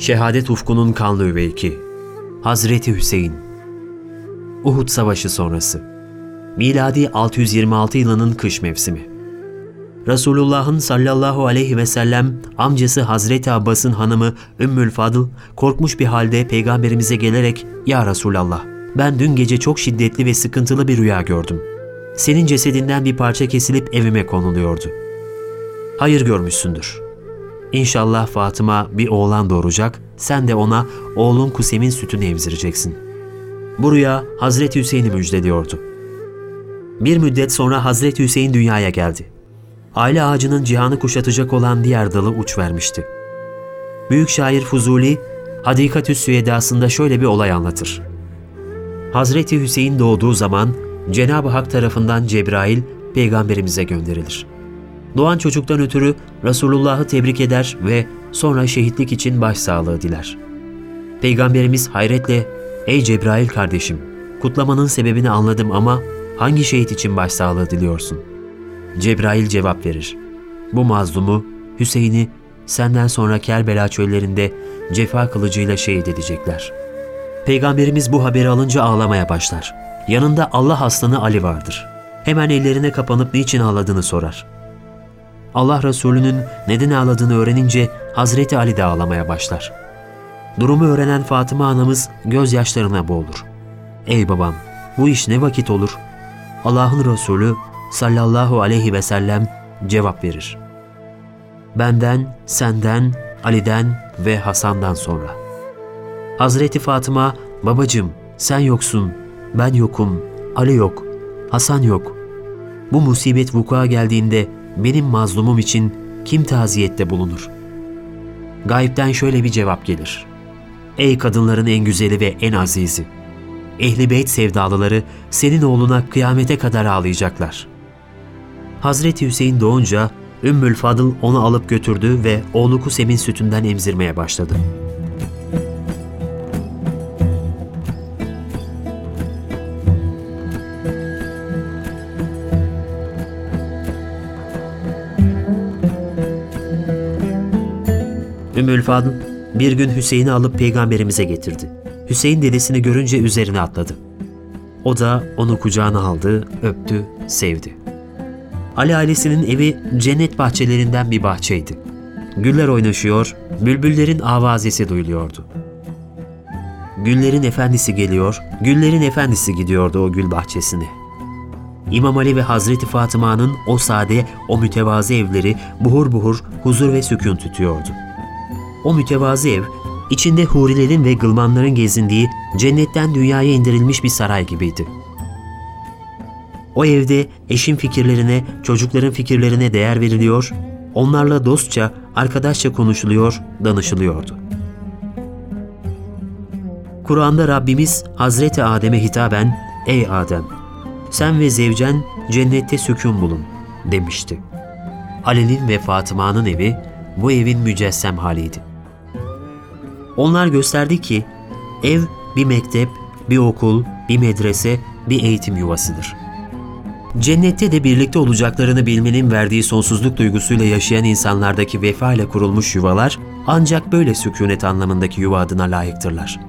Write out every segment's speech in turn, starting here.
Şehadet ufkunun kanlı üveyki. Hazreti Hüseyin. Uhud Savaşı sonrası. Miladi 626 yılının kış mevsimi. Resulullah'ın sallallahu aleyhi ve sellem amcası Hazreti Abbas'ın hanımı Ümmül Fadıl korkmuş bir halde peygamberimize gelerek ''Ya Resulallah, ben dün gece çok şiddetli ve sıkıntılı bir rüya gördüm. Senin cesedinden bir parça kesilip evime konuluyordu. Hayır görmüşsündür. İnşallah Fatıma bir oğlan doğuracak, sen de ona oğlun Kusem'in sütünü emzireceksin. Bu rüya Hazreti Hüseyin'i müjdeliyordu. Bir müddet sonra Hazreti Hüseyin dünyaya geldi. Aile ağacının cihanı kuşatacak olan diğer dalı uç vermişti. Büyük şair Fuzuli, Hadikatü Süyedası'nda şöyle bir olay anlatır. Hazreti Hüseyin doğduğu zaman Cenab-ı Hak tarafından Cebrail peygamberimize gönderilir. Doğan çocuktan ötürü Resulullah'ı tebrik eder ve sonra şehitlik için başsağlığı diler. Peygamberimiz hayretle, ''Ey Cebrail kardeşim, kutlamanın sebebini anladım ama hangi şehit için başsağlığı diliyorsun?'' Cebrail cevap verir. Bu mazlumu, Hüseyin'i senden sonra Kerbela çöllerinde cefa kılıcıyla şehit edecekler. Peygamberimiz bu haberi alınca ağlamaya başlar. Yanında Allah aslanı Ali vardır. Hemen ellerine kapanıp niçin ağladığını sorar. Allah Resulü'nün neden ağladığını öğrenince Hazreti Ali de ağlamaya başlar. Durumu öğrenen Fatıma anamız gözyaşlarına boğulur. Ey babam, bu iş ne vakit olur? Allah'ın Resulü sallallahu aleyhi ve sellem cevap verir. Benden, senden, Ali'den ve Hasan'dan sonra. Hazreti Fatıma, babacım sen yoksun, ben yokum, Ali yok, Hasan yok. Bu musibet vuku'a geldiğinde benim mazlumum için kim taziyette bulunur? Gayipten şöyle bir cevap gelir. Ey kadınların en güzeli ve en azizi! Ehli beyt sevdalıları senin oğluna kıyamete kadar ağlayacaklar. Hazreti Hüseyin doğunca Ümmül Fadıl onu alıp götürdü ve oğlu Kusem'in sütünden emzirmeye başladı. Ümmül Fadıl bir gün Hüseyin'i alıp peygamberimize getirdi. Hüseyin dedesini görünce üzerine atladı. O da onu kucağına aldı, öptü, sevdi. Ali ailesinin evi cennet bahçelerinden bir bahçeydi. Güller oynaşıyor, bülbüllerin avazesi duyuluyordu. Güllerin efendisi geliyor, güllerin efendisi gidiyordu o gül bahçesine. İmam Ali ve Hazreti Fatıma'nın o sade, o mütevazı evleri buhur buhur huzur ve sükun tutuyordu. O mütevazı ev, içinde hurilerin ve gılmanların gezindiği cennetten dünyaya indirilmiş bir saray gibiydi. O evde eşin fikirlerine, çocukların fikirlerine değer veriliyor, onlarla dostça, arkadaşça konuşuluyor, danışılıyordu. Kur'an'da Rabbimiz Hazreti Adem'e hitaben, ''Ey Adem, sen ve zevcen cennette sükun bulun.'' demişti. Ali'nin ve Fatıma'nın evi bu evin mücessem haliydi. Onlar gösterdi ki ev bir mektep, bir okul, bir medrese, bir eğitim yuvasıdır. Cennette de birlikte olacaklarını bilmenin verdiği sonsuzluk duygusuyla yaşayan insanlardaki vefa ile kurulmuş yuvalar ancak böyle sükunet anlamındaki yuva adına layıktırlar.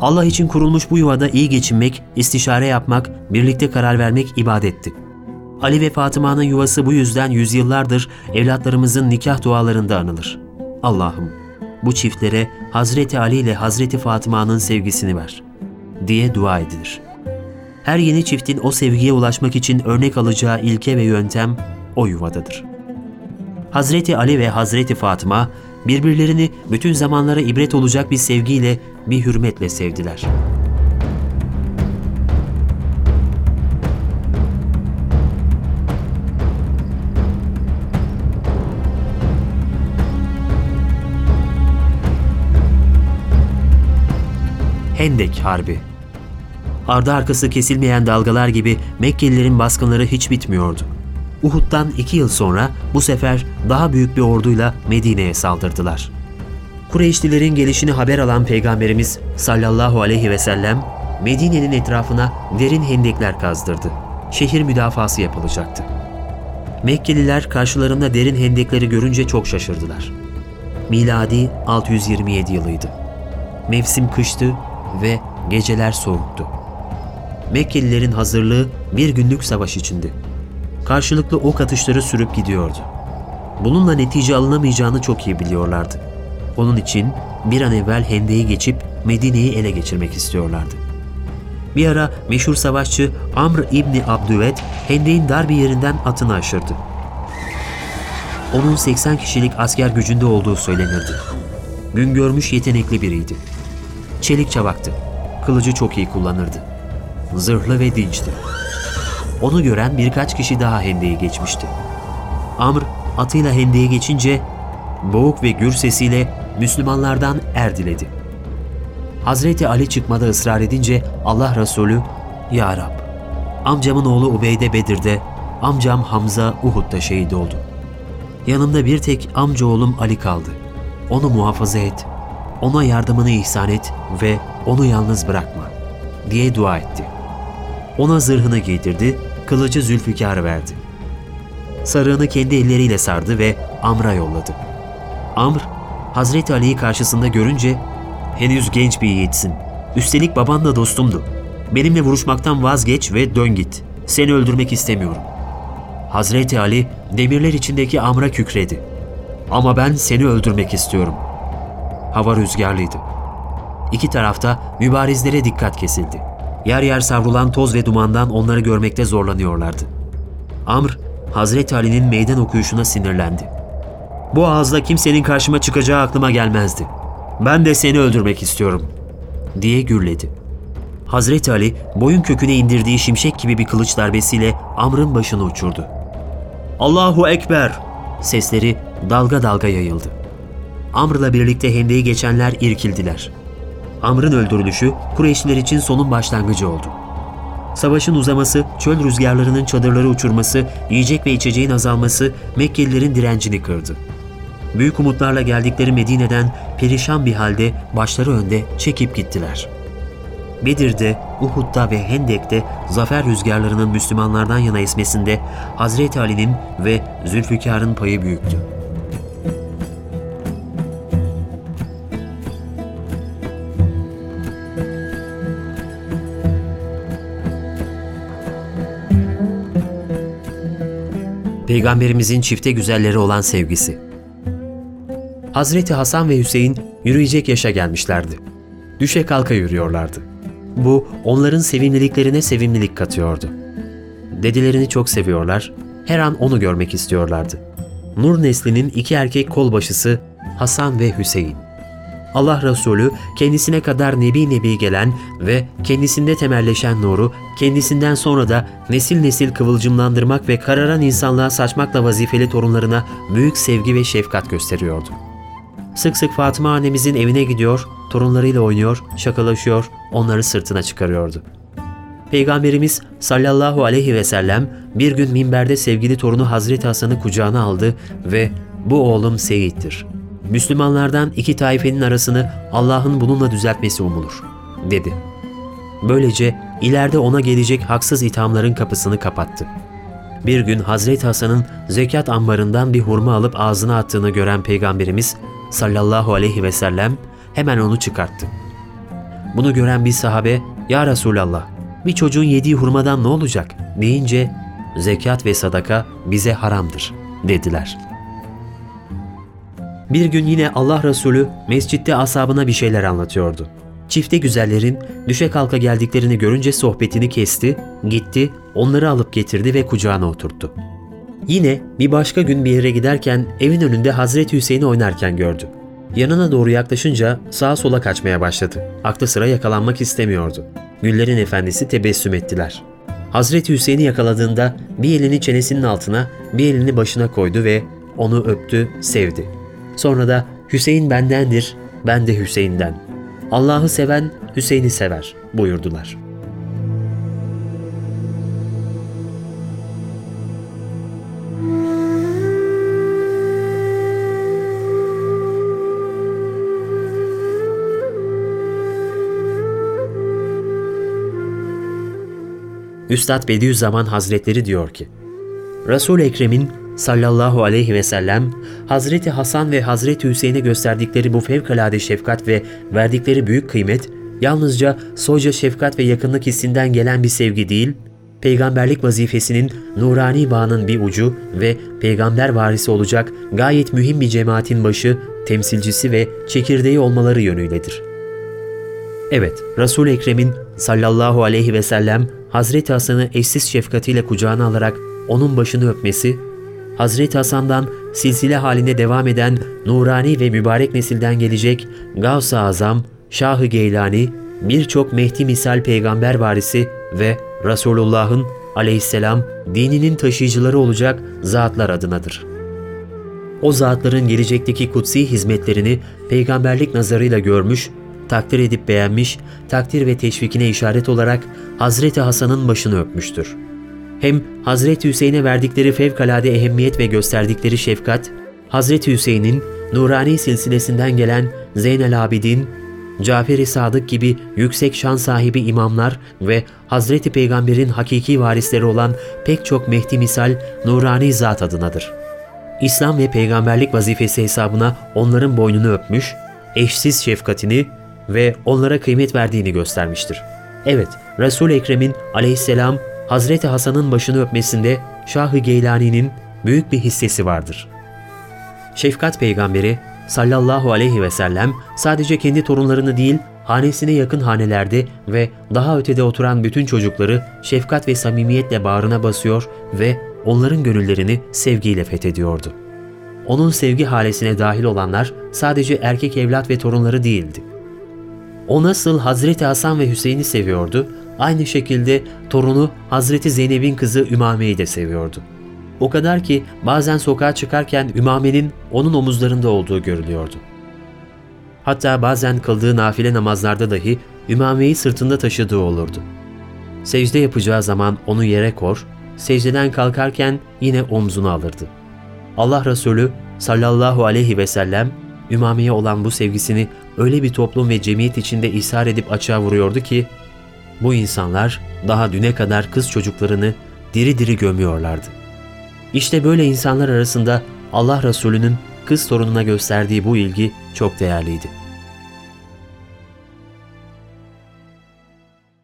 Allah için kurulmuş bu yuvada iyi geçinmek, istişare yapmak, birlikte karar vermek ibadetti. Ali ve Fatıma'nın yuvası bu yüzden yüzyıllardır evlatlarımızın nikah dualarında anılır. Allah'ım bu çiftlere Hazreti Ali ile Hazreti Fatıma'nın sevgisini ver diye dua edilir. Her yeni çiftin o sevgiye ulaşmak için örnek alacağı ilke ve yöntem o yuvadadır. Hazreti Ali ve Hazreti Fatıma birbirlerini bütün zamanlara ibret olacak bir sevgiyle, bir hürmetle sevdiler. Hendek Harbi Ardı arkası kesilmeyen dalgalar gibi Mekkelilerin baskınları hiç bitmiyordu. Uhud'dan iki yıl sonra bu sefer daha büyük bir orduyla Medine'ye saldırdılar. Kureyşlilerin gelişini haber alan Peygamberimiz sallallahu aleyhi ve sellem Medine'nin etrafına derin hendekler kazdırdı. Şehir müdafası yapılacaktı. Mekkeliler karşılarında derin hendekleri görünce çok şaşırdılar. miladi 627 yılıydı. Mevsim kıştı ve geceler soğuktu. Mekkelilerin hazırlığı bir günlük savaş içindi. Karşılıklı ok atışları sürüp gidiyordu. Bununla netice alınamayacağını çok iyi biliyorlardı. Onun için bir an evvel Hende'yi geçip Medine'yi ele geçirmek istiyorlardı. Bir ara meşhur savaşçı Amr İbni Abdüvet Hende'in dar bir yerinden atını aşırdı. Onun 80 kişilik asker gücünde olduğu söylenirdi. Gün görmüş yetenekli biriydi. Çelik çabaktı. Kılıcı çok iyi kullanırdı. Zırhlı ve dinçti. Onu gören birkaç kişi daha hendeyi geçmişti. Amr atıyla hendeye geçince boğuk ve gür sesiyle Müslümanlardan er diledi. Hazreti Ali çıkmada ısrar edince Allah Resulü Ya Rab, amcamın oğlu Ubeyde Bedir'de, amcam Hamza Uhud'da şehit oldu. Yanımda bir tek amca oğlum Ali kaldı. Onu muhafaza et, ona yardımını ihsan et ve onu yalnız bırakma diye dua etti. Ona zırhını giydirdi, kılıcı Zülfikar'a verdi. Sarığını kendi elleriyle sardı ve Amr'a yolladı. Amr, Hazreti Ali'yi karşısında görünce henüz genç bir yiğitsin. Üstelik baban da dostumdu. Benimle vuruşmaktan vazgeç ve dön git. Seni öldürmek istemiyorum. Hazreti Ali demirler içindeki Amr'a kükredi. Ama ben seni öldürmek istiyorum. Hava rüzgarlıydı. İki tarafta mübarizlere dikkat kesildi. Yer yer savrulan toz ve dumandan onları görmekte zorlanıyorlardı. Amr, Hazreti Ali'nin meydan okuyuşuna sinirlendi. Bu ağızla kimsenin karşıma çıkacağı aklıma gelmezdi. Ben de seni öldürmek istiyorum, diye gürledi. Hazreti Ali boyun köküne indirdiği şimşek gibi bir kılıç darbesiyle Amr'ın başını uçurdu. Allahu Ekber! Sesleri dalga dalga yayıldı. Amr'la birlikte hendeyi geçenler irkildiler. Amr'ın öldürülüşü Kureyşliler için sonun başlangıcı oldu. Savaşın uzaması, çöl rüzgarlarının çadırları uçurması, yiyecek ve içeceğin azalması Mekkelilerin direncini kırdı. Büyük umutlarla geldikleri Medine'den perişan bir halde başları önde çekip gittiler. Bedir'de, Uhud'da ve Hendek'te zafer rüzgarlarının Müslümanlardan yana esmesinde Hazreti Ali'nin ve Zülfikar'ın payı büyüktü. Peygamberimizin çifte güzelleri olan sevgisi. Hazreti Hasan ve Hüseyin yürüyecek yaşa gelmişlerdi. Düşe kalka yürüyorlardı. Bu onların sevimliliklerine sevimlilik katıyordu. Dedelerini çok seviyorlar, her an onu görmek istiyorlardı. Nur neslinin iki erkek kolbaşısı Hasan ve Hüseyin. Allah Resulü kendisine kadar nebi nebi gelen ve kendisinde temelleşen nuru, kendisinden sonra da nesil nesil kıvılcımlandırmak ve kararan insanlığa saçmakla vazifeli torunlarına büyük sevgi ve şefkat gösteriyordu. Sık sık Fatıma annemizin evine gidiyor, torunlarıyla oynuyor, şakalaşıyor, onları sırtına çıkarıyordu. Peygamberimiz sallallahu aleyhi ve sellem bir gün minberde sevgili torunu Hazreti Hasan'ı kucağına aldı ve bu oğlum Seyit'tir. Müslümanlardan iki taifenin arasını Allah'ın bununla düzeltmesi umulur, dedi. Böylece ileride ona gelecek haksız ithamların kapısını kapattı. Bir gün Hazreti Hasan'ın zekat ambarından bir hurma alıp ağzına attığını gören Peygamberimiz sallallahu aleyhi ve sellem hemen onu çıkarttı. Bunu gören bir sahabe, ''Ya Resulallah, bir çocuğun yediği hurmadan ne olacak?'' deyince, ''Zekat ve sadaka bize haramdır.'' dediler. Bir gün yine Allah Resulü mescitte asabına bir şeyler anlatıyordu. Çifte güzellerin düşe kalka geldiklerini görünce sohbetini kesti, gitti, onları alıp getirdi ve kucağına oturttu. Yine bir başka gün bir yere giderken evin önünde Hazreti Hüseyin'i oynarken gördü. Yanına doğru yaklaşınca sağa sola kaçmaya başladı. Aklı sıra yakalanmak istemiyordu. Güllerin efendisi tebessüm ettiler. Hazreti Hüseyin'i yakaladığında bir elini çenesinin altına, bir elini başına koydu ve onu öptü, sevdi. Sonra da Hüseyin bendendir, ben de Hüseyin'den. Allah'ı seven Hüseyin'i sever buyurdular. Üstad Bediüzzaman Hazretleri diyor ki, resul Ekrem'in sallallahu aleyhi ve sellem, Hazreti Hasan ve Hazreti Hüseyin'e gösterdikleri bu fevkalade şefkat ve verdikleri büyük kıymet, yalnızca soyca şefkat ve yakınlık hissinden gelen bir sevgi değil, peygamberlik vazifesinin nurani bağının bir ucu ve peygamber varisi olacak gayet mühim bir cemaatin başı, temsilcisi ve çekirdeği olmaları yönüyledir. Evet, Resul-i Ekrem'in sallallahu aleyhi ve sellem Hazreti Hasan'ı eşsiz şefkatiyle kucağına alarak onun başını öpmesi, Hazreti Hasan'dan silsile halinde devam eden nurani ve mübarek nesilden gelecek Gavs-ı Azam, Şah-ı Geylani, birçok Mehdi misal peygamber varisi ve Resulullah'ın aleyhisselam dininin taşıyıcıları olacak zatlar adınadır. O zatların gelecekteki kutsi hizmetlerini peygamberlik nazarıyla görmüş, takdir edip beğenmiş, takdir ve teşvikine işaret olarak Hazreti Hasan'ın başını öpmüştür. Hem Hazreti Hüseyin'e verdikleri fevkalade ehemmiyet ve gösterdikleri şefkat, Hazreti Hüseyin'in nurani silsilesinden gelen Zeynel Abidin, Cafer-i Sadık gibi yüksek şan sahibi imamlar ve Hazreti Peygamber'in hakiki varisleri olan pek çok Mehdi misal nurani zat adınadır. İslam ve peygamberlik vazifesi hesabına onların boynunu öpmüş, eşsiz şefkatini ve onlara kıymet verdiğini göstermiştir. Evet, Resul-i Ekrem'in aleyhisselam Hazreti Hasan'ın başını öpmesinde Şah-ı Geylani'nin büyük bir hissesi vardır. Şefkat peygamberi sallallahu aleyhi ve sellem sadece kendi torunlarını değil, hanesine yakın hanelerde ve daha ötede oturan bütün çocukları şefkat ve samimiyetle bağrına basıyor ve onların gönüllerini sevgiyle fethediyordu. Onun sevgi halesine dahil olanlar sadece erkek evlat ve torunları değildi. O nasıl Hazreti Hasan ve Hüseyin'i seviyordu, aynı şekilde torunu Hazreti Zeynep'in kızı Ümame'yi de seviyordu. O kadar ki bazen sokağa çıkarken Ümame'nin onun omuzlarında olduğu görülüyordu. Hatta bazen kıldığı nafile namazlarda dahi Ümame'yi sırtında taşıdığı olurdu. Secde yapacağı zaman onu yere kor, secdeden kalkarken yine omzuna alırdı. Allah Resulü sallallahu aleyhi ve sellem Ümame'ye olan bu sevgisini öyle bir toplum ve cemiyet içinde ishar edip açığa vuruyordu ki, bu insanlar daha düne kadar kız çocuklarını diri diri gömüyorlardı. İşte böyle insanlar arasında Allah Resulü'nün kız torununa gösterdiği bu ilgi çok değerliydi.